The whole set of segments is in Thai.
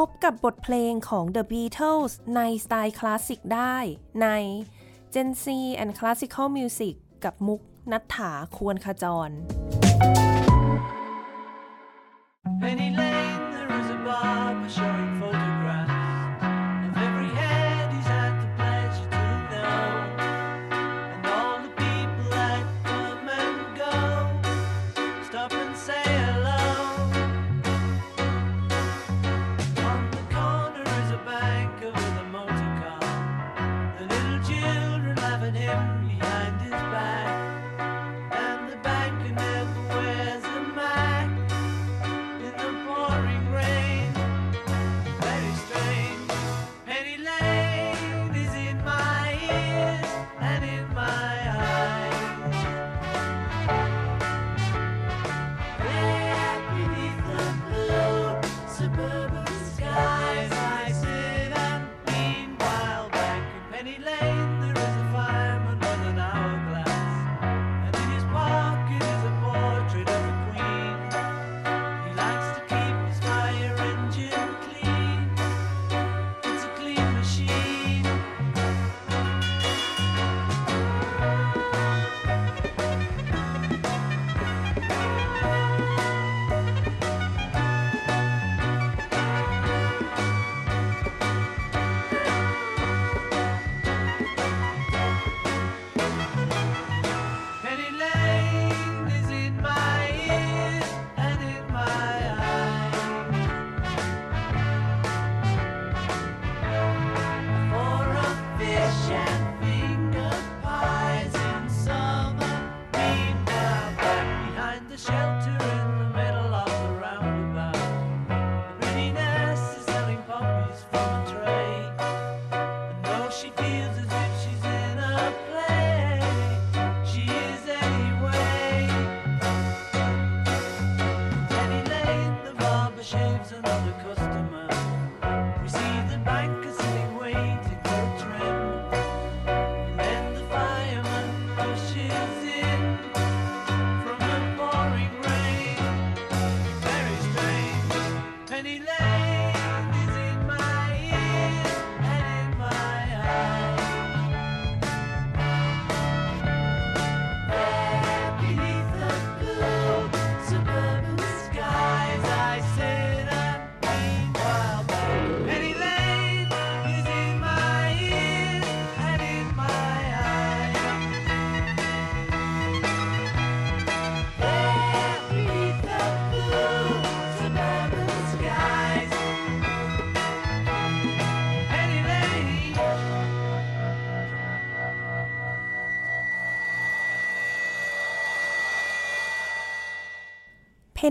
พบกับบทเพลงของ The Beatles ในสไตล์คลาสสิกได้ใน Gen Z and Classical Music กับมุกนัฐถาควรขจร Penny Lane, there is a barber showing photographs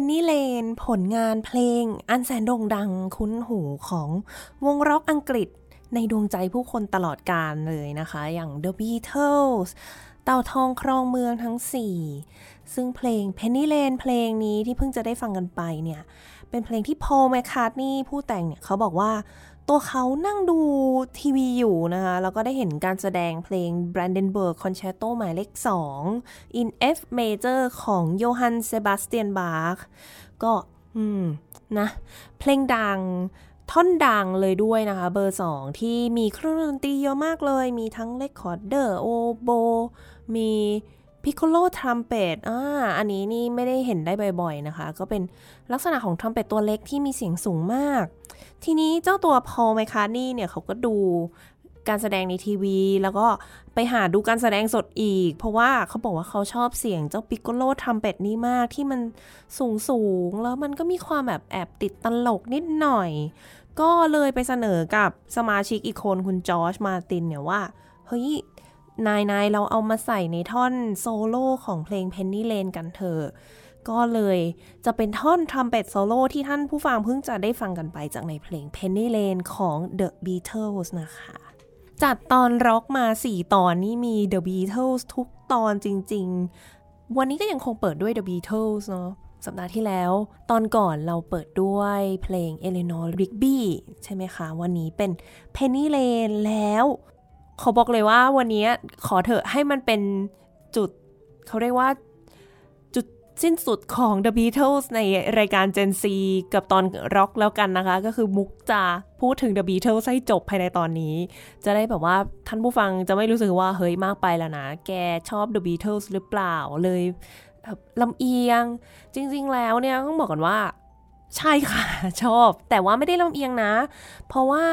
นนีเลนผลงานเพลงอันแสนโด่งดังคุ้นหูของวงร็อกอังกฤษในดวงใจผู้คนตลอดกาลเลยนะคะ อย่าง The Beatles เต่าทองครองเมืองทั้ง 4 ซึ่งเพลง Penny Lane เพลงนี้ที่เพิ่งจะได้ฟังกันไปเนี่ย เป็นเพลงที่พอลแมคคาร์ทนี่ผู้แต่งเนี่ยเขาบอกว่า ตัวเขานั่งดูทีวีอยู่นะคะแล้วก็ได้เห็นการแสดงเพลง Brandenburg Concerto หมายเลข 2 in F major ของโยฮันเซบาสเตียนบาคก็อืมนะ เพลงดังท่อนดังเลยด้วยนะคะ เบอร์ 2 ที่มีเครื่องดนตรีเยอะมากเลย มีทั้ง recorder oboe มี piccolo trumpet อ่าอันนี้นี่ไม่ได้เห็นได้บ่อยๆนะคะ ก็เป็นลักษณะของทรัมเป็ตตัวเล็กที่มีเสียงสูงมาก ทีนี้เจ้าตัวพอลแมคคาร์ทนีย์เนี่ยเขาก็ดูการแสดงในทีวี แล้วก็ไปหาดูการแสดงสดอีก เพราะว่าเขาบอกว่าเขาชอบเสียงเจ้าปิ c โ o โลทรัมเป็ตนี้มากที่มันสูงสูงๆแล้วมันก็มีความแบบแอบติดตลกนิดหน่อย ก็เลยไปเสนอกับสมาชิกอีกคนคุณจอร์จมาตินเนี่ยว่า เฮ้ย นายนายเราเอามาใส่ในท่อนโซโล่ของเพลง Penny Lane กันเถอะก็เลยจะเป็นท่อนทรัมเป็ตโซโล่ที่ท่านผู้ฟังเพิ่งจะได้ฟังกันไปจากในเพลง Penny Lane ของ The Beatles นะคะ จัดตอนร็อกมา 4 ตอนนี่มี The Beatles ทุกตอนจริง ๆ วันนี้ก็ยังคงเปิดด้วย The Beatles เนาะสัปดาห์ที่แล้ว ตอนก่อนเราเปิดด้วยเพลง Eleanor Rigby ใช่ไหมคะ วันนี้เป็น Penny Lane แล้ว ขอบอกเลยว่าวันนี้ขอเถอะให้มันเป็นจุดเขาเรียกว่าจุดสิ้นสุดของ The Beatles ในรายการ Gen Z กับตอนร็อกแล้วกันนะคะ ก็คือมุกจะพูดถึง The Beatles ให้จบภายในตอนนี้ จะได้แบบว่าท่านผู้ฟังจะไม่รู้สึกว่าเฮ้ยมากไปแล้วนะ แกชอบ The Beatles หรือเปล่าเลยลำเอียง จริง ๆ แล้วเนี่ยต้องบอกก่อนว่า ใช่ค่ะ ชอบ แต่ว่าไม่ได้ลำเอียงนะ เพราะว่า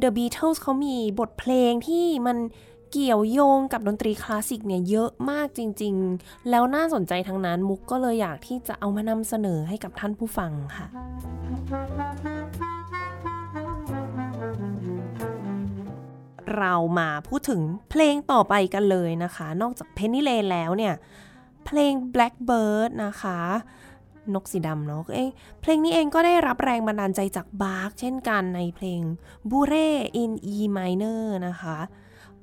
The Beatles เขามีบทเพลงที่มันเกี่ยวโยงกับดนตรีคลาสสิกเนี่ยเยอะมากจริง ๆ แล้วน่าสนใจทั้งนั้นมุกก็เลยอยากที่จะเอามานำเสนอให้กับท่านผู้ฟังค่ะ เรามาพูดถึงเพลงต่อไปกันเลยนะคะ นอกจาก Penny Lane แล้วเนี่ย เพลง Blackbird นะคะ นกสีดำเนาะเองเพลงนี้เองก็ได้รับแรงบันดาลใจจากบาร์กเช่นกันในเพลง b u r e in E minor นะคะ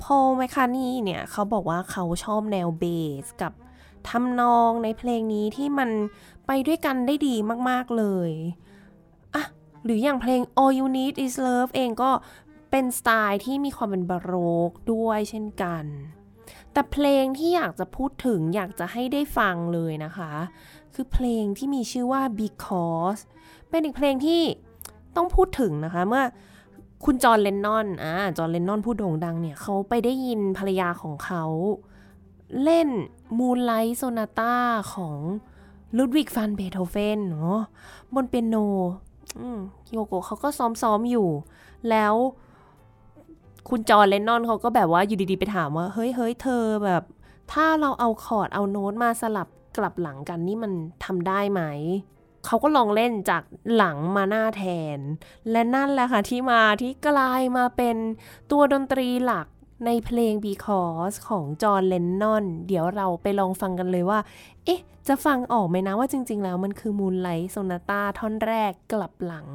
พอลแมคคานีเนี่ยเขาบอกว่าเขาชอบแนวเบสกับทำนองในเพลงนี้ที่มันไปด้วยกันได้ดีมาก ๆ เลยอะหรืออย่างเพลง All You Need Is Love เองก็เป็นสไตล์ที่มีความเป็นบาโรกด้วยเช่นกัน แต่เพลงที่อยากจะพูดถึงอยากจะให้ได้ฟังเลยนะคะ คือเพลงที่มีชื่อว่า Because เป็นอีกเพลงที่ต้องพูดถึงนะคะ เมื่อคุณจอห์นเลนนอนอ่าจอห์นเลนนอนผู้โด่งดังเนี่ยเขาไปได้ยินภรรยาของเขา เล่น Moonlight Sonataของลุดวิกฟานเบโธเฟนเนาะบนเปียโนโยโกเขาก็ซ้อมๆอยู่ แล้วคุณจอห์นเลนนอนเขาก็แบบว่าอยู่ดีๆไปถามว่า เฮ้ยเฮ้ยเธอแบบ ถ้าเราเอาคอร์ดเอาโน้ตมาสลับ กลับหลังกันนี่มันทำได้ไหม เขาก็ลองเล่นจากหลังมาหน้าแทน และนั่นแหละค่ะที่มาที่กลายมาเป็นตัวดนตรีหลักในเพลง Because ของจอห์นเลนนอน เดี๋ยวเราไปลองฟังกันเลยว่า เอ๊ะ จะฟังออกไหมนะว่าจริง ๆ แล้วมันคือมูนไลท์โซนาตาท่อนแรกกลับหลัง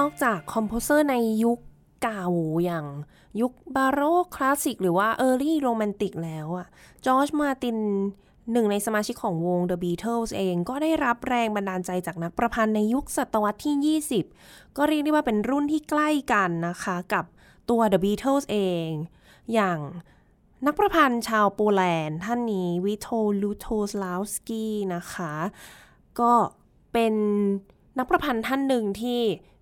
นอกจาก composer ในยุคเก่าอย่างยุคบาโรคคลาสสิกหรือว่า early romantic แล้วอะจอร์จมาร์ตินหนึ่งในสมาชิกของวง The Beatles เองก็ได้รับแรงบันดาลใจจากนักประพันธ์ในยุคศตวรรษที่ 20 ก็เรียกได้ว่าเป็นรุ่นที่ใกล้กันนะคะกับตัว The Beatles เอง อย่างนักประพันธ์ชาวโปแลนด์ท่านนี้วิโทลูโทสลาวสกี้นะคะ ก็เป็นนักประพันธ์ท่านหนึ่งที่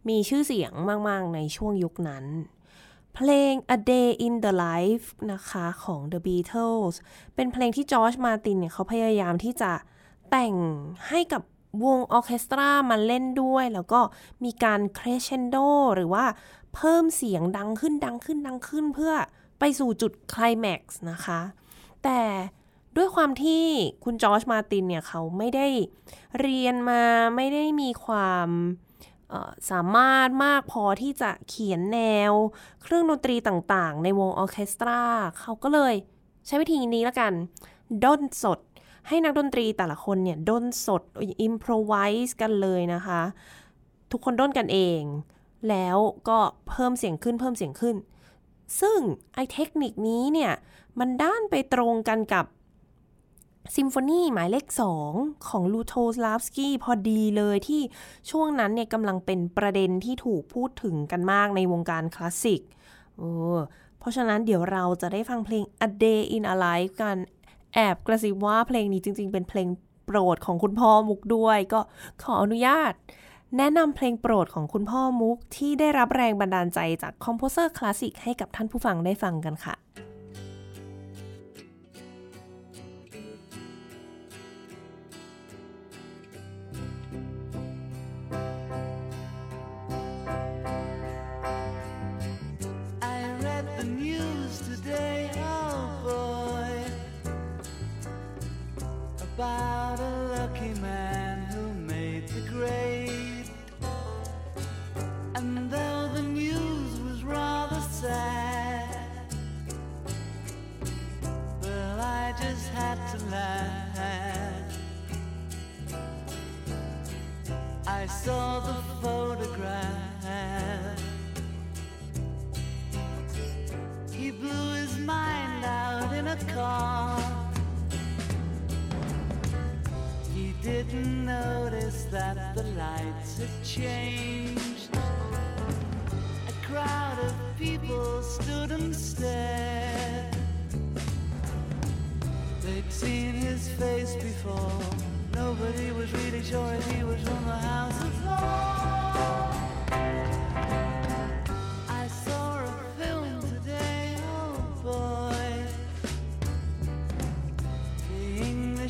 มีชื่อเสียงมาก ๆ ในช่วงยุคนั้น เพลง A Day in the Life นะคะของ The Beatles เป็นเพลงที่จอร์จมาตินเนี่ยเขาพยายามที่จะแต่งให้กับวงออเคสตรามาเล่นด้วย แล้วก็มีการคร e เชนโดหรือว่าเพิ่มเสียงดังขึ้นดังขึ้นดังขึ้น เพื่อไปสู่จุดคลแม็กซ์นะคะ แต่ด้วยความที่คุณจอร์จมาตินเนี่ยเขาไม่ได้เรียนมาไม่ได้มีความ สามารถมากพอที่จะเขียนแนว เครื่องดนตรีต่างๆ ในวงออเคสตรา เขาก็เลยใช้วิธีนี้ละกัน ด้นสด ให้นักดนตรีแต่ละคนเนี่ยด้นสดอิมพรไวส์กันเลยนะคะ ทุกคนด้นกันเอง แล้วก็เพิ่มเสียงขึ้นเพิ่มเสียงขึ้น ซึ่งไอเทคนิคนี้เนี่ย มันดันไปตรงกันกับ ซิมโฟนีหมายเลขสองของลูโทสลาฟสกี้พอดีเลยที่ช่วงนั้นเนี่ยกำลังเป็นประเด็นที่ถูกพูดถึงกันมากในวงการคลาสสิกเออเพราะฉะนั้นเดี๋ยวเราจะได้ฟังเพลง A Day in a Life กันแอบกระซิบว่าเพลงนี้จริง ๆ เป็นเพลงโปรดของคุณพ่อมุกด้วย ก็ขออนุญาต แนะนำเพลงโปรดของคุณพ่อมุกที่ได้รับแรงบันดาลใจจาก composer คลาสสิกให้กับท่านผู้ฟังได้ฟังกันค่ะ Oh about a lucky man who made the grade. And though the news was rather sad, well, I just had to laugh. I saw the photograph. He blew his mind out in a car. He didn't notice that the lights had changed. A crowd of people stood and stared. They'd seen his face before. Nobody was really sure if he was from the House of Lords.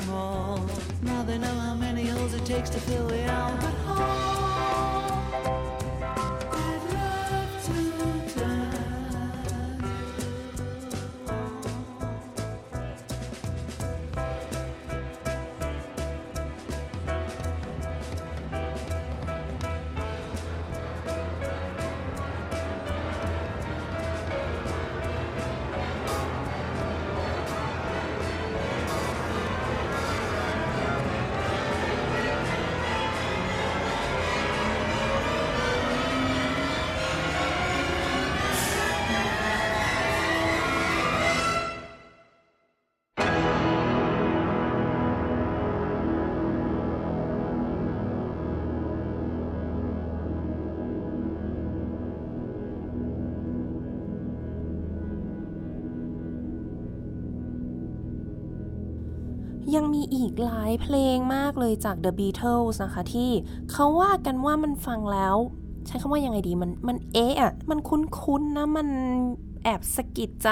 Them all. Now they know how many holes it takes to fill the Albert Hall. Oh, ยังมีอีกหลายเพลงมากเลยจาก The Beatles นะคะ ที่เขาว่ากันว่ามันฟังแล้ว ใช้คำว่ายังไงดีมันมันเอ๊ะมันคุ้นๆนะมันแอบสะกิดใจ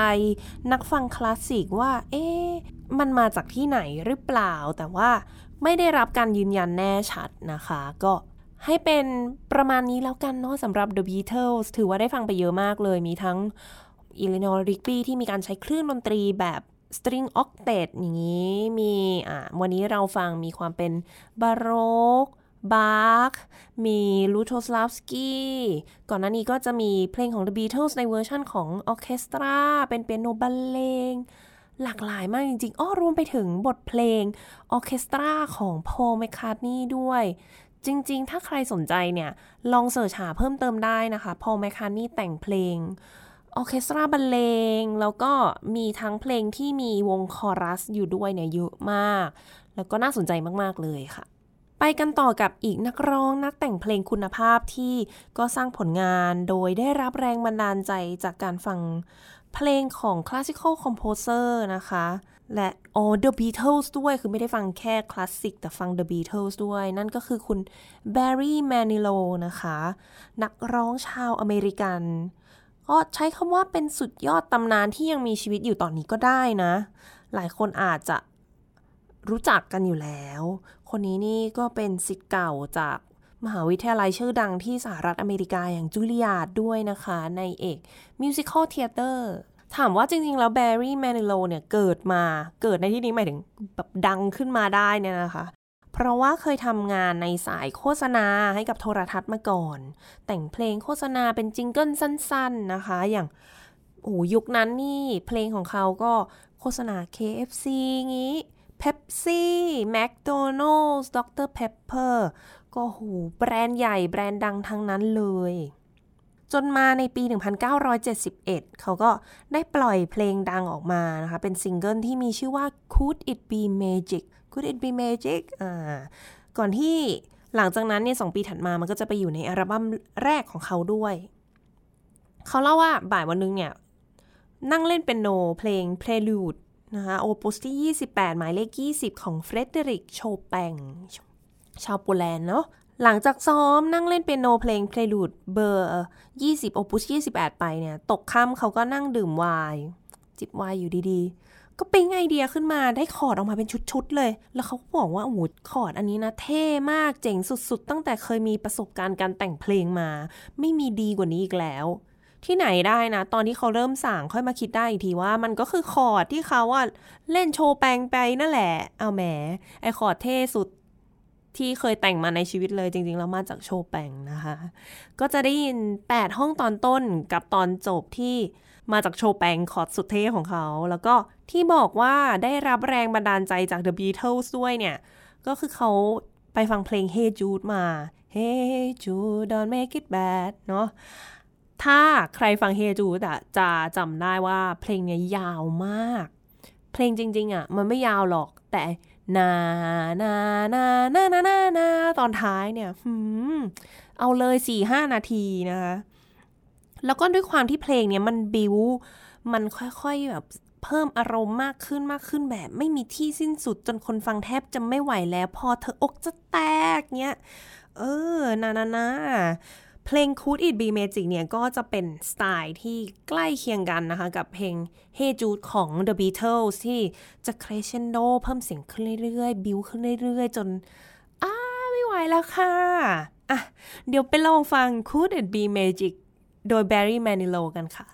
นักฟังคลาสสิกว่า เอ๊ะมันมาจากที่ไหนหรือเปล่า แต่ว่าไม่ได้รับการยืนยันแน่ชัดนะคะ ก็ให้เป็นประมาณนี้แล้วกันเนาะสำหรับ The Beatles ถือว่าได้ฟังไปเยอะมากเลยมีทั้งอิเลนอร์ริกบี้ที่มีการใช้เครื่องดนตรีแบบ string octet อย่างนี้มีอ่าวันนี้เราฟังมีความเป็นบาโรกบาร์กมีลูโทสลาฟสกี้ก่อนหน้านี้ก็จะมีเพลงของ The Beatles ในเวอร์ชั่นของออเคสตราเป็นเปียโนบรรเลงหลากหลายมากจริงๆ อ้อรวมไปถึงบทเพลงออเคสตราของพอลแมคคาร์ตนีย์ด้วย จริงๆ ถ้าใครสนใจเนี่ย ลอง search หาเพิ่มเติมได้นะคะ พอลแมคคาร์ตนีย์แต่งเพลง ออเคสตราบรรเลง แล้วก็มีทั้งเพลงที่มีวงคอรัสอยู่ด้วยเนี่ยเยอะมาก แล้วก็น่าสนใจมาก ๆ เลยค่ะ ไปกันต่อกับอีกนักร้องนักแต่งเพลงคุณภาพที่ก็สร้างผลงานโดยได้รับแรงบันดาลใจจากการฟังเพลงของ classical composer นะคะ และอ๋อ The Beatles ด้วย คือไม่ได้ฟังแค่คลาสสิกแต่ฟัง The Beatles ด้วย นั่นก็คือคุณ Barry Manilow นะคะ นักร้องชาวอเมริกัน ก็ใช้คำว่าเป็นสุดยอดตำนานที่ยังมีชีวิตอยู่ตอนนี้ก็ได้นะ หลายคนอาจจะรู้จักกันอยู่แล้ว คนนี้นี่ก็เป็นศิษย์เก่าจากมหาวิทยาลัยชื่อดังที่สหรัฐอเมริกาอย่างจูลิอาร์ดด้วยนะคะ ในเอกมิวสิค l ลเทเตอร์ถามว่าจริง ๆ แล้วแบร์รี่แมนิโลเนี่ย เกิดมาเกิดในที่นี้หมายถึงแบบดังขึ้นมาได้เนี่ยนะคะ เพราะว่าเคยทำงานในสายโฆษณาให้กับโทรทัศน์มาก่อน แต่งเพลงโฆษณาเป็น jingle สั้น ๆนะคะ อย่างโอ้ยุคนั้นนี่เพลงของเขาก็โฆษณา KFC งี้ Pepsi McDonald's Dr. Pepper ก็โหแบรนด์ใหญ่แบรนด์ดังทั้งนั้นเลย จนมาในปี 1971 เขาก็ได้ปล่อยเพลงดังออกมานะคะ เป็นซิงเกิลที่มีชื่อว่า Could It Be Magic Could It Be Magic อ่าก่อนที่หลังจากนั้นเนี่ยสองปีถัดมามันก็จะไปอยู่ในอัลบั้มแรกของเขาด้วย เขาเล่าว่าบ่ายวันหนึงเนี่ย นั่งเล่นเป็นโนเพลง Prelude นะคะโอปุสที่ 28 หมายเลข 20 ของเฟรเดริกโชแปงชาวโปแลนด์เนาะหลังจากซ้อมนั่งเล่นเปียโนเพลง Prelude เบอร์ 20 โอปุส 28 ไปเนี่ย ตกค่ำเขาก็นั่งดื่มไวน์จิบไวน์อยู่ดีๆ ก็ปิ๊งไอเดียขึ้นมาได้คอร์ดออกมาเป็นชุดๆเลย แล้วเขาก็บอกว่าโอ้โหคอร์ดอันนี้นะเท่มากเจ๋งสุดๆ ตั้งแต่เคยมีประสบการณ์การแต่งเพลงมา ไม่มีดีกว่านี้อีกแล้ว ที่ไหนได้นะ ตอนที่เขาเริ่มสร่างค่อยมาคิดได้อีกทีว่า มันก็คือคอร์ดที่เขาอะเล่นโชว์แปลงไปนั่นแหละ เอาแหมไอคอร์ดเท่สุด ที่เคยแต่งมาในชีวิตเลยจริงๆแล้วมาจากโชว์แปงนะคะ ก็จะได้ยิน 8 ห้องตอนต้นกับตอนจบที่มาจากโชว์แปงคอร์ดสุดเท่ของเขา แล้วก็ที่บอกว่าได้รับแรงบันดาลใจจาก The Beatles ด้วยเนี่ย ก็คือเขาไปฟังเพลง Hey Jude มา Hey Jude don't make it bad เนาะถ้าใครฟัง Hey Jude อะจะจำได้ว่าเพลงเนี้ยยาวมาก เพลงจริง ๆอะมันไม่ยาวหรอกแต่ นานานานานานานาตอนท้ายเนี่ยเอาเลยสี่ห้านาทีนะคะ แล้วก็ด้วยความที่เพลงเนี่ยมันบิว มันค่อยๆแบบเพิ่มอารมณ์มากขึ้นมากขึ้นแบบ ไม่มีที่สิ้นสุดจนคนฟังแทบจะไม่ไหวแล้ว พอเธออกจะแตกเนี้ยเออ นานานา เพลง Could It Be Magic เนี่ยก็จะเป็นสไตล์ที่ใกล้เคียงกันนะคะ กับเพลง Hey Jude ของ The Beatles ที่จะ crescendo เพิ่มเสียงขึ้นเรื่อยๆ บิวขึ้นเรื่อยๆ จนอ้าไม่ไหวแล้วค่ะ อะ เดี๋ยวไปลองฟัง Could It Be Magic โดย Barry Manilow กันค่ะ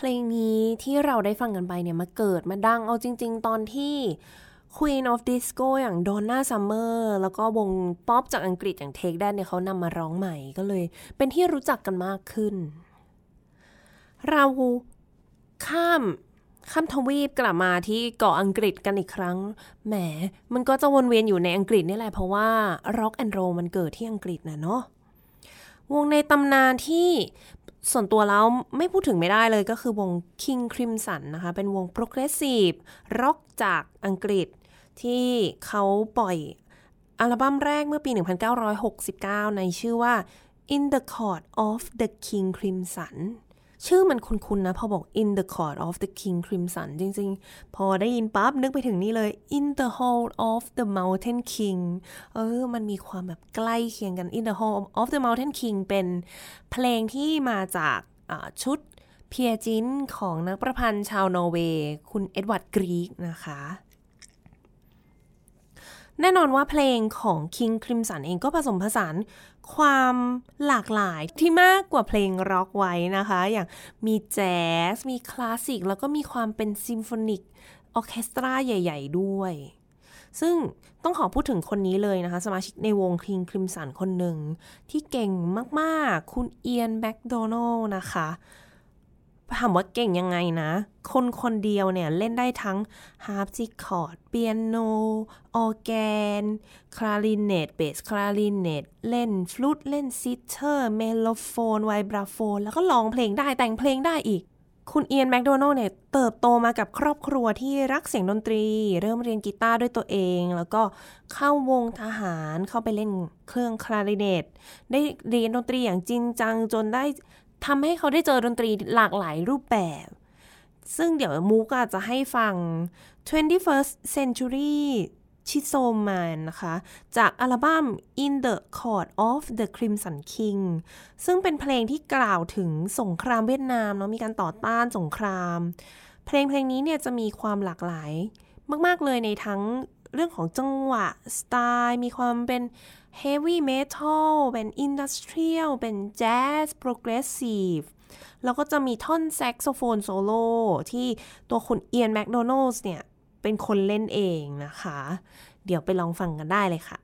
เพลงนี้ที่เราได้ฟังกันไปเนี่ยมาเกิดมาดังเอาจริง ๆ ตอนที่ Queen of Disco อย่าง Donna Summer แล้วก็วงป๊อปจากอังกฤษอย่าง Take That เนี่ยเขานำมาร้องใหม่ก็เลย เป็นที่รู้จักกันมากขึ้น เราข้ามข้ามทวีปกลับมาที่เกาะอังกฤษกันอีกครั้ง แหม มันก็จะวนเวียนอยู่ในอังกฤษนี่แหละเพราะว่า Rock and Roll มันเกิดที่อังกฤษนะเนาะวงในตำนานที่ ส่วนตัวแล้วไม่พูดถึงไม่ได้เลยก็คือวง King Crimson นะคะ เป็นวง Progressive Rock จากอังกฤษที่เขาปล่อยอัลบั้มแรกเมื่อปี 1969 ในชื่อว่า In the Court of the King Crimson ชื่อมันคุ้นๆนะ พอบอก In the Court of the King Crimson จริงๆ พอได้ยินปั๊บนึกไปถึงนี่เลย In the Hall of the Mountain King เออ มันมีความแบบใกล้เคียงกัน In the Hall of the Mountain King เป็นเพลงที่มาจากาชุด Peer Gynt ของนักประพันธ์ชาวนอร์เวย์ คุณเอ็ดเวิร์ดกรีกนะคะ แน่นอนว่าเพลงของ King Crimson เองก็ผสมผสานความหลากหลายที่มากกว่าเพลงร็อกไว้นะคะ อย่างมีแจ๊ส มีคลาสสิก แล้วก็มีความเป็น symphonicออเคสตราใหญ่ ๆ ด้วย ซึ่งต้องขอพูดถึงคนนี้เลยนะคะ สมาชิกในวง King Crimson คนหนึ่ง ที่เก่งมาก ๆ คุณเอียนแมคโดนัลนะคะ ถามว่าเก่งยังไงนะ คนคนเดียวเนี่ย เล่นได้ทั้งฮาร์ปซิคอร์ดเปียโน ออร์แกน คลาริเนตเบสคลาริเนตเล่นฟลูตเล่นซิเตอร์ เมโลโฟน ไวบราโฟน แล้วก็ร้องเพลงได้แต่งเพลงได้อีก คุณเอียนแมคโดนัลเนี่ยเติบโตมากับครอบครัวที่รักเสียงดนตรี เริ่มเรียนกีตาร์ด้วยตัวเอง แล้วก็เข้าวงทหารเข้าไปเล่นเครื่องคลาริเนตได้เรียนดนตรีอย่างจริงจังจนได้ ทำให้เขาได้เจอดนตรีหลากหลายรูปแบบ ซึ่งเดี๋ยวมุกอาจจะให้ฟัง 21st Century Schizoid Man นะคะ จากอัลบั้ม In the Court of the Crimson King ซึ่งเป็นเพลงที่กล่าวถึงสงครามเวียดนามเนาะมีการต่อต้านสงคราม เพลงเพลงนี้เนี่ยจะมีความหลากหลายมาก ๆ เลยในทั้งเรื่องของจังหวะ สไตล์ มีความเป็น heavy metal เป็น industrial เป็นแจ๊ส progressive แล้วก็จะมีท่อนแซกโซโฟนโซโล่ที่ตัวคุณเอียนแมคโดนัลส์เนี่ย เป็นคนเล่นเองนะคะ เดี๋ยวไปลองฟังกันได้เลยค่ะ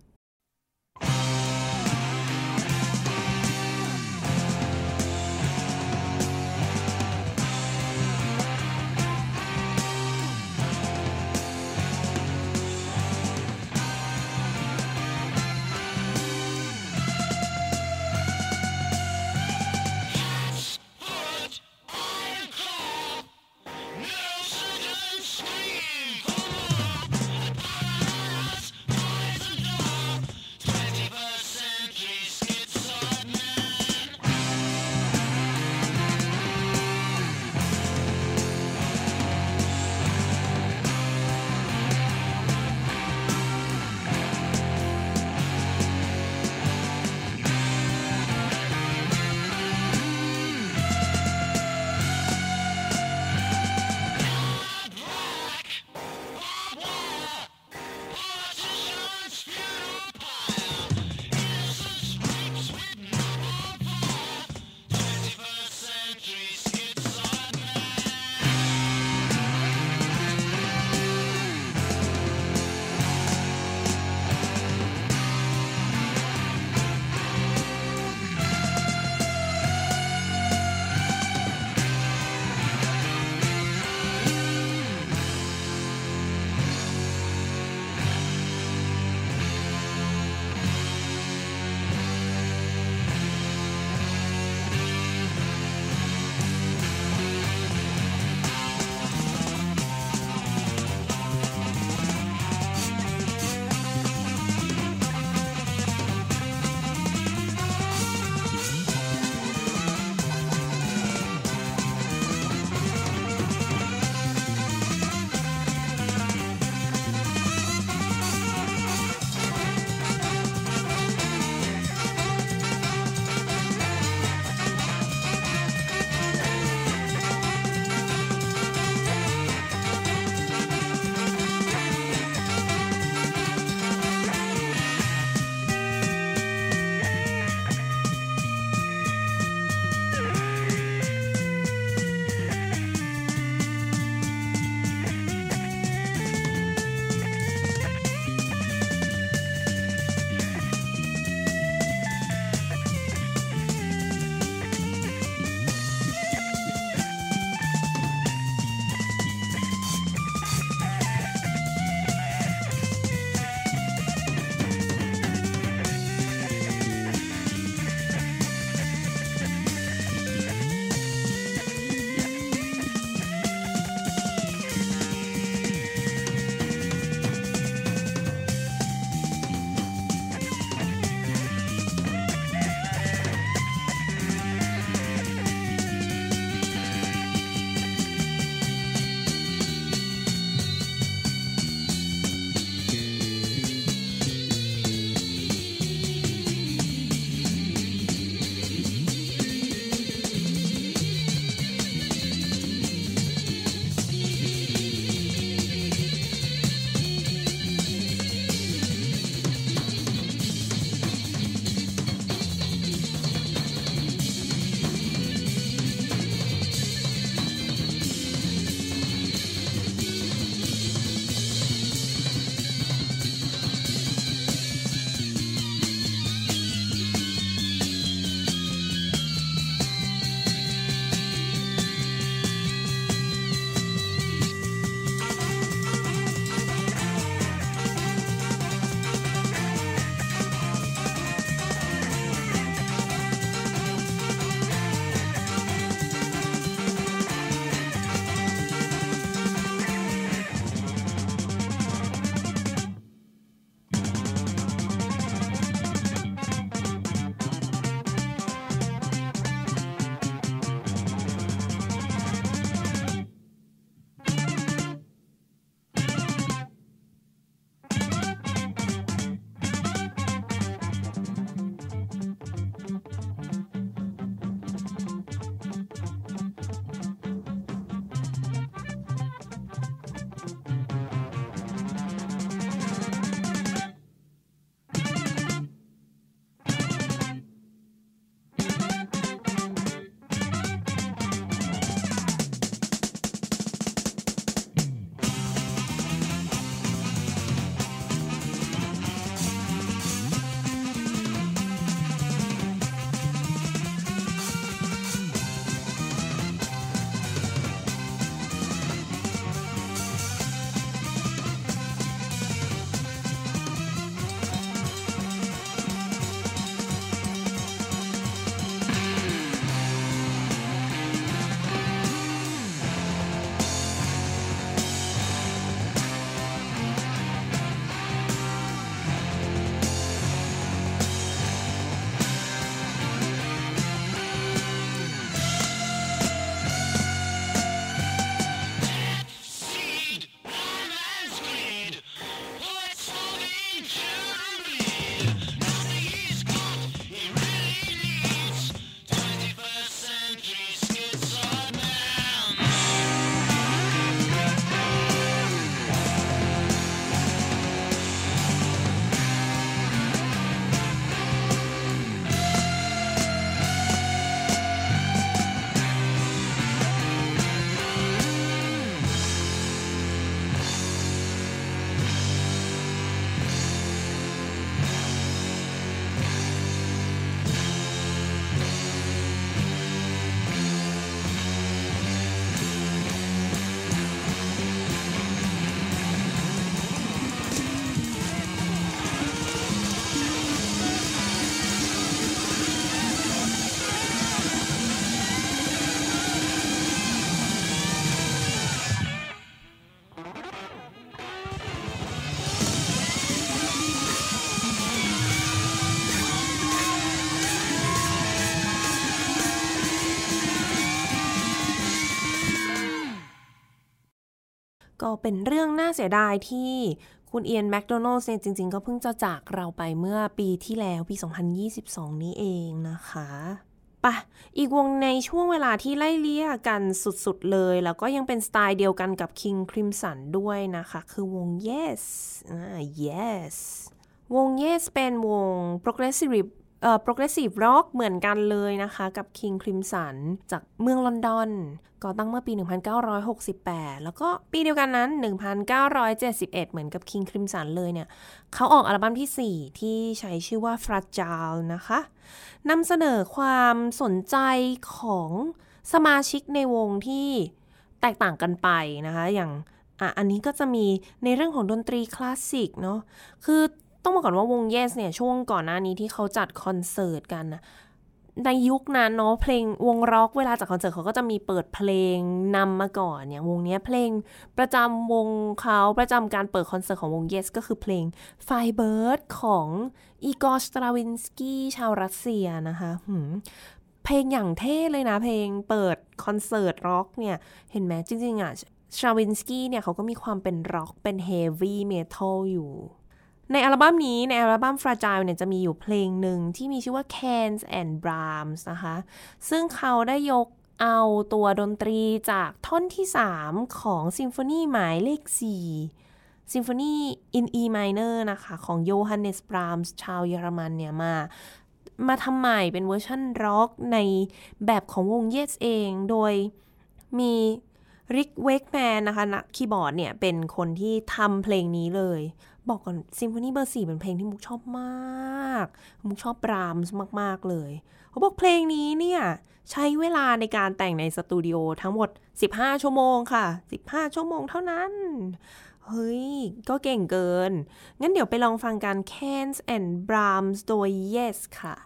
ก็เป็นเรื่องน่าเสียดายที่คุณเอียนแมคโดนัลด์เนี่ยจริง ๆ ก็เพิ่งจะจากเราไปเมื่อปีที่แล้วปี 2022 นี้เองนะคะปะอีกวงในช่วงเวลาที่ไล่เลี่ยกันสุดๆเลย แล้วก็ยังเป็นสไตล์เดียวกันกับ King Crimson ด้วยนะคะ คือวง Yes อ่า Yes วง Yes เป็นวง progressive เอ่อ progressive rock เหมือนกันเลยนะคะกับ King Crimson จากเมืองลอนดอนก่อตั้งเมื่อปี 1968 แล้วก็ปีเดียวกันนั้น 1971 เหมือนกับ King Crimson เลยเนี่ยเขาออกอัลบั้มที่ 4 ที่ใช้ชื่อว่า Fragile นะคะนำเสนอความสนใจของสมาชิกในวงที่แตกต่างกันไปนะคะ อย่างอะอันนี้ก็จะมีในเรื่องของดนตรีคลาสสิกเนาะ คือ ต้องบอกก่อนว่าวง Yes เนี่ยช่วงก่อนหน้านี้ที่เขาจัดคอนเสิร์ตกันนะในยุคนั้นเนาะเพลงวงร็อกเวลาจัดคอนเสิร์ตเขาก็จะมีเปิดเพลงนำมาก่อนเนี่ยวงนี้เพลงประจำวงเขาประจำการเปิดคอนเสิร์ตของวง Yes ก็คือเพลง Firebird ของอีกอร์สตราวินสกี้ชาวรัสเซียนะคะเพลงอย่างเท่เลยนะเพลงเปิดคอนเสิร์ตร็อกเนี่ยเห็นไหมจริงๆอะสตราวินสกี้เนี่ยเขาก็มีความเป็นร็อกเป็น heavy metal อยู่ ในอัลบั้มนี้ในอัลบั้ม Fragile เนี่ยจะมีอยู่เพลงหนึ่งที่มีชื่อว่า Cans and Brahms นะคะ ซึ่งเขาได้ยกเอาตัวดนตรีจากท่อนที่ 3 ของซิมโฟนีหมายเลข 4 ซิมโฟนี in E minor นะคะ ของโยฮันเนสบรามส์ชาวเยอรมันเนี่ยมา มาทำใหม่เป็นเวอร์ชันร็อกในแบบของวง Yes เอง โดยมีริกเวกแมนนะคะนักคีย์บอร์ดเนี่ย เป็นคนที่ทำเพลงนี้เลย บอกก่อนซิมโฟนีเบอร์สี่เป็นเพลงที่มุกชอบมาก มุกชอบบรามส์มาก ๆ เลย เขาบอกเพลงนี้เนี่ย ใช้เวลาในการแต่งในสตูดิโอทั้งหมด 15 ชั่วโมงค่ะ 15 ชั่วโมงเท่านั้น เฮ้ย ก็เก่งเกิน งั้นเดี๋ยวไปลองฟังกัน Cans and Brahms โดย Yes ค่ะ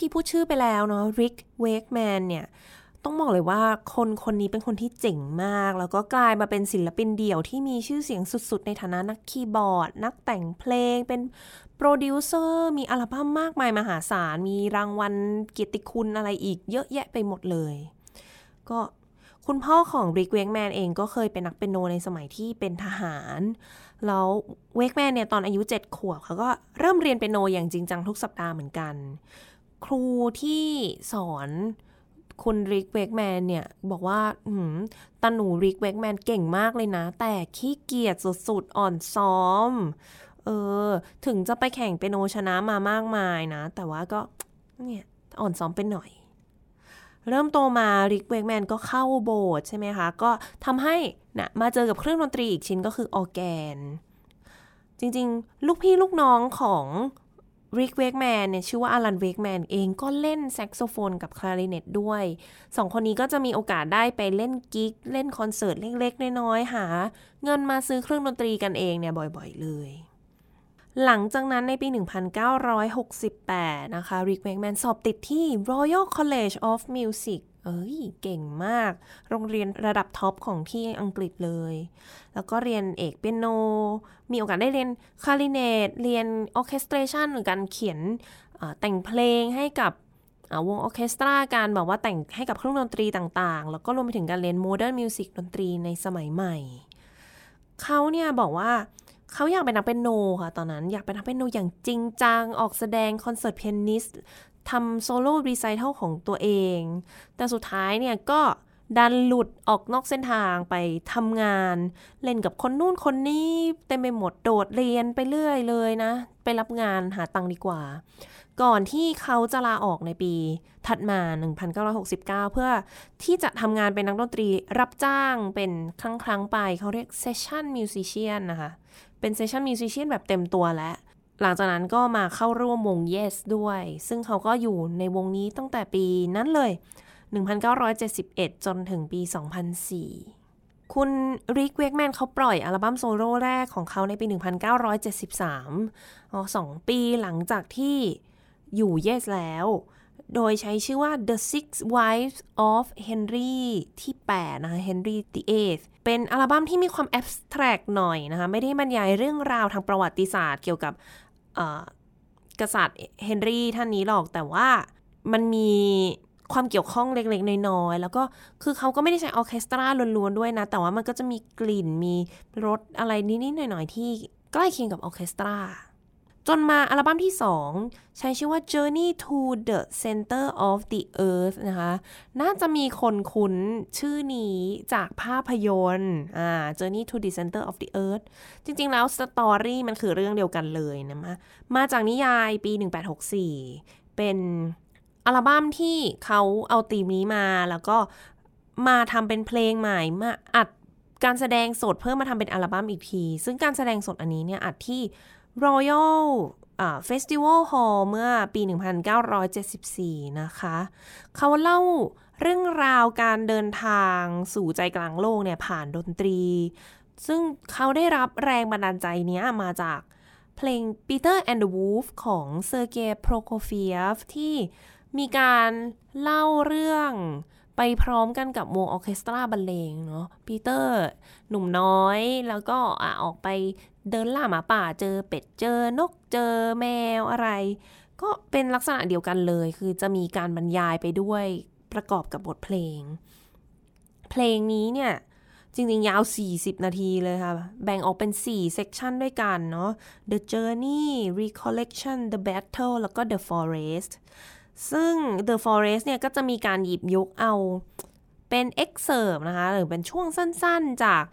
กี้พูดชื่อไปแล้วเนาะ Rick Wakeman เนี่ยต้องบอกเลยว่าคนคนนี้เป็นคนที่เจ๋งมาก แล้วก็กลายมาเป็นศิลปินเดี่ยวที่มีชื่อเสียงสุด ๆ ในฐานะนักคีย์บอร์ด นักแต่งเพลงเป็นโปรดิวเซอร์มีอัลบั้มมากมายมหาศาล มีรางวัลเกียรติคุณอะไรอีกเยอะแยะไปหมดเลย ก็คุณพ่อของ Rick Wakeman เองก็เคยเป็นนักเปียโนในสมัยที่เป็นทหาร แล้ว Wakeman เนี่ยตอนอายุ 7 ขวบเขาก็เริ่มเรียนเปียโนอย่างจริงจังทุกสัปดาห์เหมือนกัน ครูที่สอนคุณริกเวกแมนเนี่ย บอกว่าหืมตาหนูริกเวกแมนเก่งมากเลยนะ แต่ขี้เกียจสุดๆ อ่อนซ้อม เออ ถึงจะไปแข่งเปียโนชนะมามากมายนะ แต่ว่าก็ เนี่ย อ่อนซ้อมไปหน่อย เริ่มโตมาริกเวกแมนก็เข้าโบสถ์ใช่ไหมคะ ก็ทำให้นะมาเจอกับเครื่องดนตรีอีกชิ้นก็คือออแกน จริงๆ ลูกพี่ลูกน้องของ Rick Wakeman เนี่ยชื่อว่า Alan Wakeman เองก็เล่นแซกโซโฟนกับคลาริเนตด้วยสองคนนี้ก็จะมีโอกาสได้ไปเล่น gig เล่นคอนเสิร์ตเล็กๆ น้อยๆ หา เงินมาซื้อเครื่องดนตรีกันเองเนี่ยบ่อยๆ เลย หลังจากนั้นในปี 1968 นะคะ Rick Wakeman สอบติดที่ Royal College of Music เอ้ยเก่งมาก โรงเรียนระดับท็อปของที่อังกฤษเลย แล้วก็เรียนเอกเปียโน มีโอกาสได้เรียนคลาริเนต เรียน orchestration หรือการเขียนแต่งเพลงให้กับวงออเคสตราการแบบว่าแต่งให้กับเครื่องดนตรีต่างๆ แล้วก็รวมไปถึงการเรียน modern music ดนตรีในสมัยใหม่ เขาเนี่ยบอกว่าเขาอยากเป็นนักเปียโนค่ะ ตอนนั้นอยากเป็นนักเปียโนอย่างจริงจัง ออกแสดง concert pianist ทำ solo recital ของตัวเอง แต่สุดท้ายเนี่ยก็ดันหลุดออกนอกเส้นทางไปทำงาน เล่นกับคนนู่นคนนี้เต็มไปหมดโดดเรียนไปเรื่อยเลยนะ ไปรับงานหาตังค์ดีกว่า ก่อนที่เขาจะลาออกในปีถัดมา 1969 เพื่อที่จะทำงานเป็นนักดนตรีรับจ้างเป็นครั้งครั้งไป เขาเรียก session musician นะคะ เป็น session musician แบบเต็มตัวแล้ว หลังจากนั้นก็มาเข้าร่วมวง Yes ด้วย ซึ่งเขาก็อยู่ในวงนี้ตั้งแต่ปีนั้นเลย 1971 จนถึงปี 2004 คุณ Rick Wakeman เขาปล่อยอัลบั้มโซโล่แรกของเขาในปี 1973อ๋อสองปีหลังจากที่อยู่ Yes แล้ว โดยใช้ชื่อว่า The Six Wives of Henry ที่ 8 นะคะ Henry the Eighth เป็นอัลบั้มที่มีความ abstract หน่อยนะคะ ไม่ได้บรรยายเรื่องราวทางประวัติศาสตร์เกี่ยวกับ กษัตริย์เฮนรี่ท่านนี้หรอกแต่ว่ามันมีความเกี่ยวข้องเล็กๆ น้อยๆ แล้วก็คือเขาก็ไม่ได้ใช้ออเคสตราล้วนๆ ด้วยนะ แต่ว่ามันก็จะมีกลิ่นมีรสอะไรนิดๆ หน่อยๆ ที่ใกล้เคียงกับออเคสตรา จนมาอัลบั้มที่ 2 ใช้ชื่อว่า Journey to the Center of the Earth นะคะ น่าจะมีคนคุ้นชื่อนี้จากภาพยนตร์อ่า Journey to the Center of the Earth จริง ๆ แล้วสตอรี่มันคือเรื่องเดียวกันเลยนะมามาจากนิยายปี 1864 เป็นอัลบั้มที่เขาเอาธีมนี้มาแล้วก็มาทำเป็นเพลงใหม่มาอัดการแสดงสดเพิ่มมาทำเป็นอัลบั้มอีกที ซึ่งการแสดงสดอันนี้เนี่ยอัดที่ Royal Festival Hall เมื่อปี 1974 นะคะ เขาเล่าเรื่องราวการเดินทางสู่ใจกลางโลกเนี่ยผ่านดนตรี ซึ่งเขาได้รับแรงบันดาลใจเนี้ยมาจากเพลง Peter and the Wolf ของเซอร์เกย์โปรโคเฟียฟที่มีการเล่าเรื่อง ไปพร้อมกันกับวงออเคสตราบรรเลงเนาะปีเตอร์หนุ่มน้อยแล้วก็อะออกไปเดินล่าหมาป่าเจอเป็ดเจอนกเจอแมวอะไร ก็เป็นลักษณะเดียวกันเลย คือจะมีการบรรยายไปด้วยประกอบกับบทเพลง เพลงนี้เนี่ยจริงๆ ยาว 40 นาทีเลยค่ะ แบ่งออกเป็น 4 เซกชันด้วยกันเนาะ The Journey Recollection The Battle แล้วก็ The Forest ซึ่ง The Forest เนี่ยก็จะมีการหยิบยกเอาเป็น excerpt นะคะ หรือเป็นช่วงสั้นๆจาก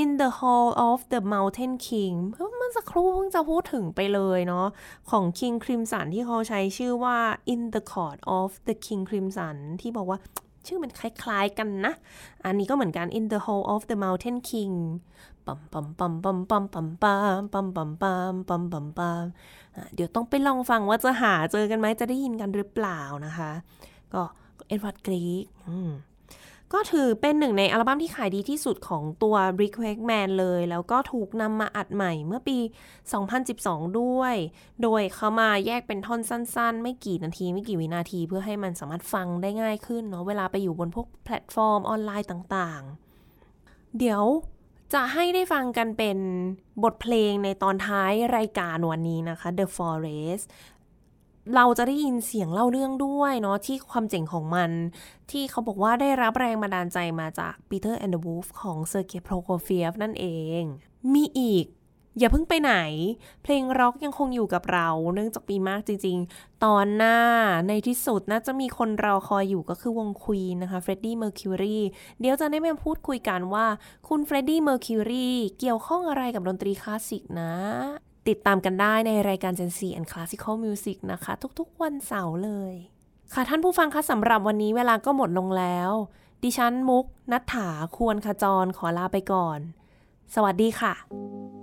In the Hall of the Mountain King เมื่อมันสักครู่เพิ่งจะพูดถึงไปเลยเนาะของ King Crimson ที่เขาใช้ชื่อว่า In the Court of the King Crimson ที่บอกว่าชื่อมันคล้ายๆกันนะ อันนี้ก็เหมือนกัน In the Hall of the Mountain King ปัมปัมปัมปัมปัมปัมปัมปัมปัมปัมปัมปัมปัมอะ เดี๋ยวต้องไปลองฟังว่าจะหาเจอกันไหมจะได้ยินกันหรือเปล่านะคะ ก็เอ็ดวาร์ดกรีกก็ถือเป็นหนึ่งในอัลบั้มที่ขายดีที่สุดของตัว Rick Wakeman เลย แล้วก็ถูกนำมาอัดใหม่เมื่อปี 2012 ด้วย โดยเขามาแยกเป็นท่อนสั้นๆ ไม่กี่นาที ไม่กี่วินาทีเพื่อให้มันสามารถฟังได้ง่ายขึ้นเนาะเวลาไปอยู่บนพวกแพลตฟอร์มออนไลน์ต่างๆ เดี๋ยว จะให้ได้ฟังกันเป็นบทเพลงในตอนท้ายรายการวันนี้นะคะ The Forest เราจะได้ยินเสียงเล่าเรื่องด้วยเนาะที่ความเจ๋งของมัน ที่เขาบอกว่าได้รับแรงบันดาลใจมาจาก Peter and the Wolf ของเซอร์เกย์โปรโคเฟียฟนั่นเอง มีอีก อย่าเพิ่งไปไหน เพลงร็อกยังคงอยู่กับเรา เนื่องจากปีมากจริง ๆ ตอนหน้าในที่สุดน่าจะมีคนรอคอยอยู่ก็คือวงควีนนะคะเฟรดดี้เมอร์คิวรีเดี๋ยวจะได้มาพูดคุยกันว่า คุณเฟรดดี้เมอร์คิวรีเกี่ยวข้องอะไรกับดนตรีคลาสสิกนะ ติดตามกันได้ในรายการ Gen Z and Classical Music นะคะ ทุกๆ วันเสาร์เลย ค่ะท่านผู้ฟังคะสำหรับวันนี้เวลาก็หมดลงแล้ว ดิฉันมุกนัฐถาควรขจรขอลาไปก่อน สวัสดีค่ะ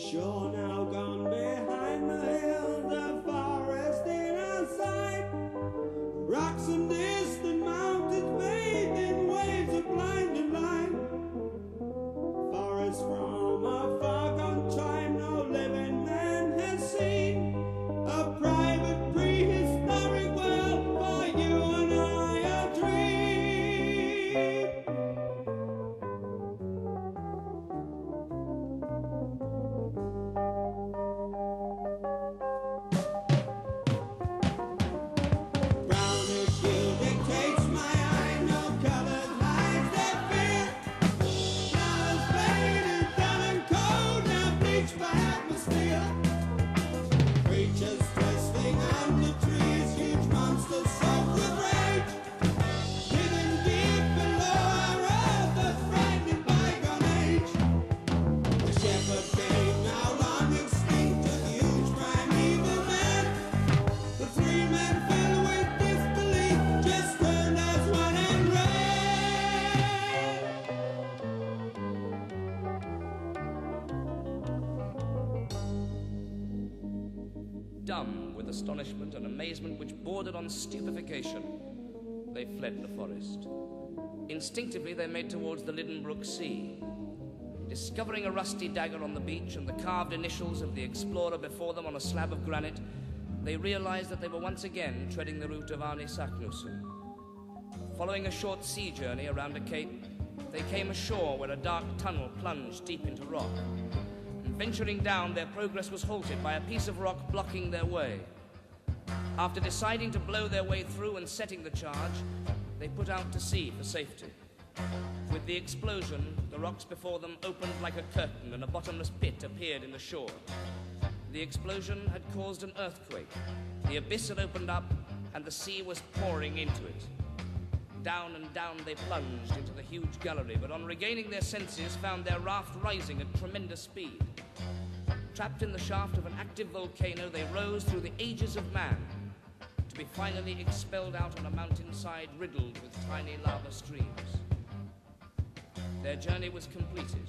sure now gone mad. Astonishment and amazement which bordered on stupefaction, they fled the forest. Instinctively, they made towards the Lidenbrook Sea. Discovering a rusty dagger on the beach and the carved initials of the explorer before them on a slab of granite, they realized that they were once again treading the route of Arne Saknussemm. Following a short sea journey around a cape, they came ashore where a dark tunnel plunged deep into rock. And venturing down, their progress was halted by a piece of rock blocking their way. After deciding to blow their way through and setting the charge, they put out to sea for safety. With the explosion, the rocks before them opened like a curtain and a bottomless pit appeared in the shore. The explosion had caused an earthquake. The abyss had opened up and the sea was pouring into it. Down and down they plunged into the huge gallery, but on regaining their senses, found their raft rising at tremendous speed. Trapped in the shaft of an active volcano, they rose through the ages of man, be finally expelled out on a mountainside riddled with tiny lava streams. Their journey was completed,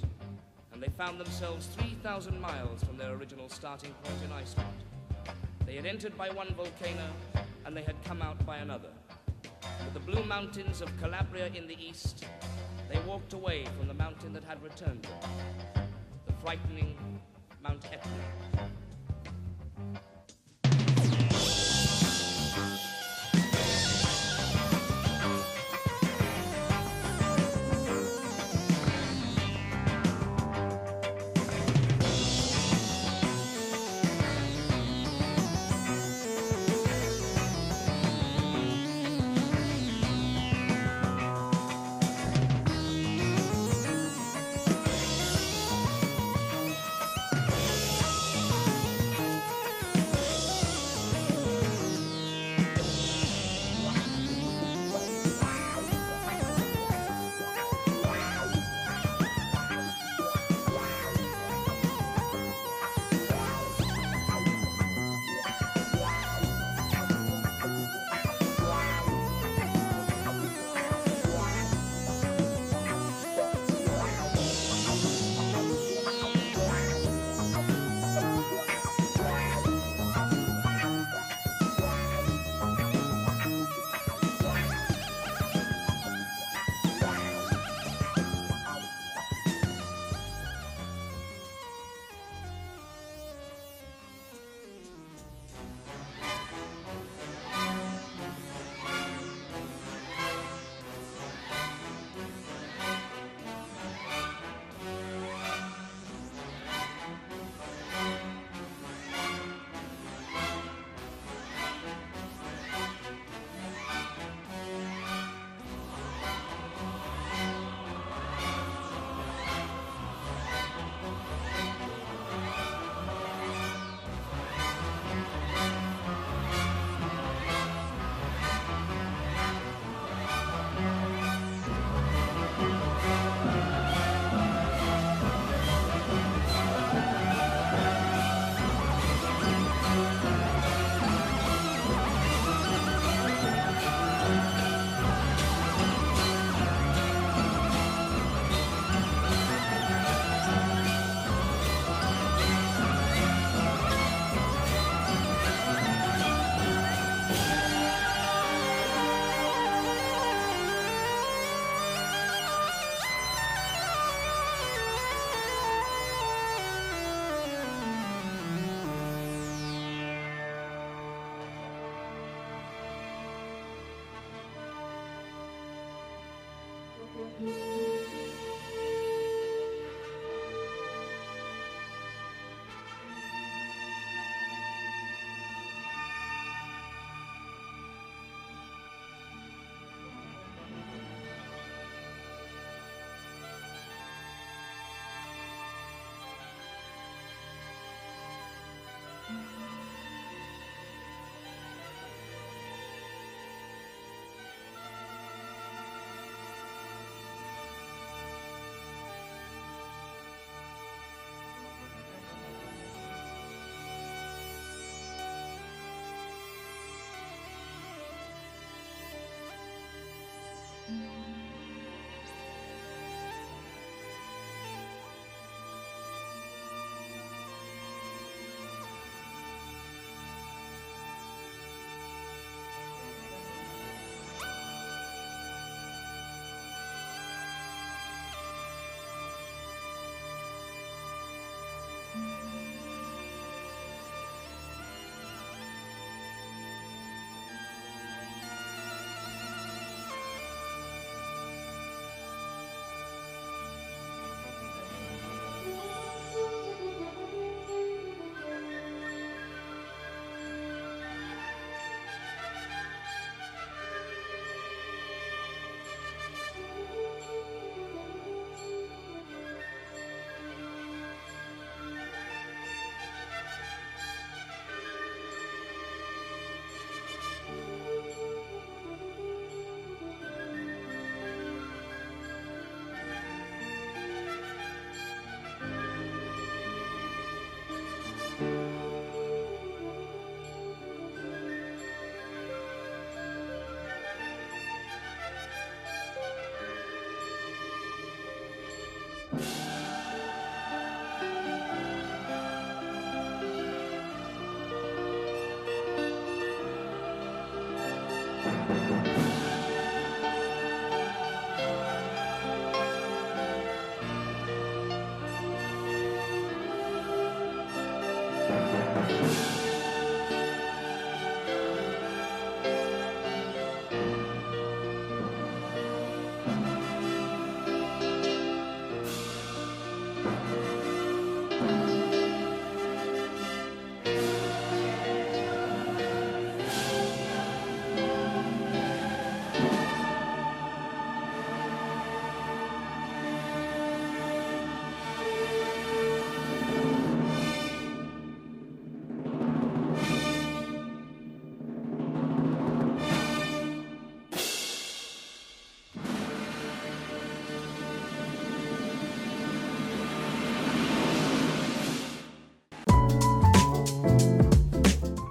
and they found themselves 3,000 miles from their original starting point in Iceland. They had entered by one volcano, and they had come out by another. With the blue mountains of Calabria in the east, they walked away from the mountain that had returned them, the frightening Mount Etna.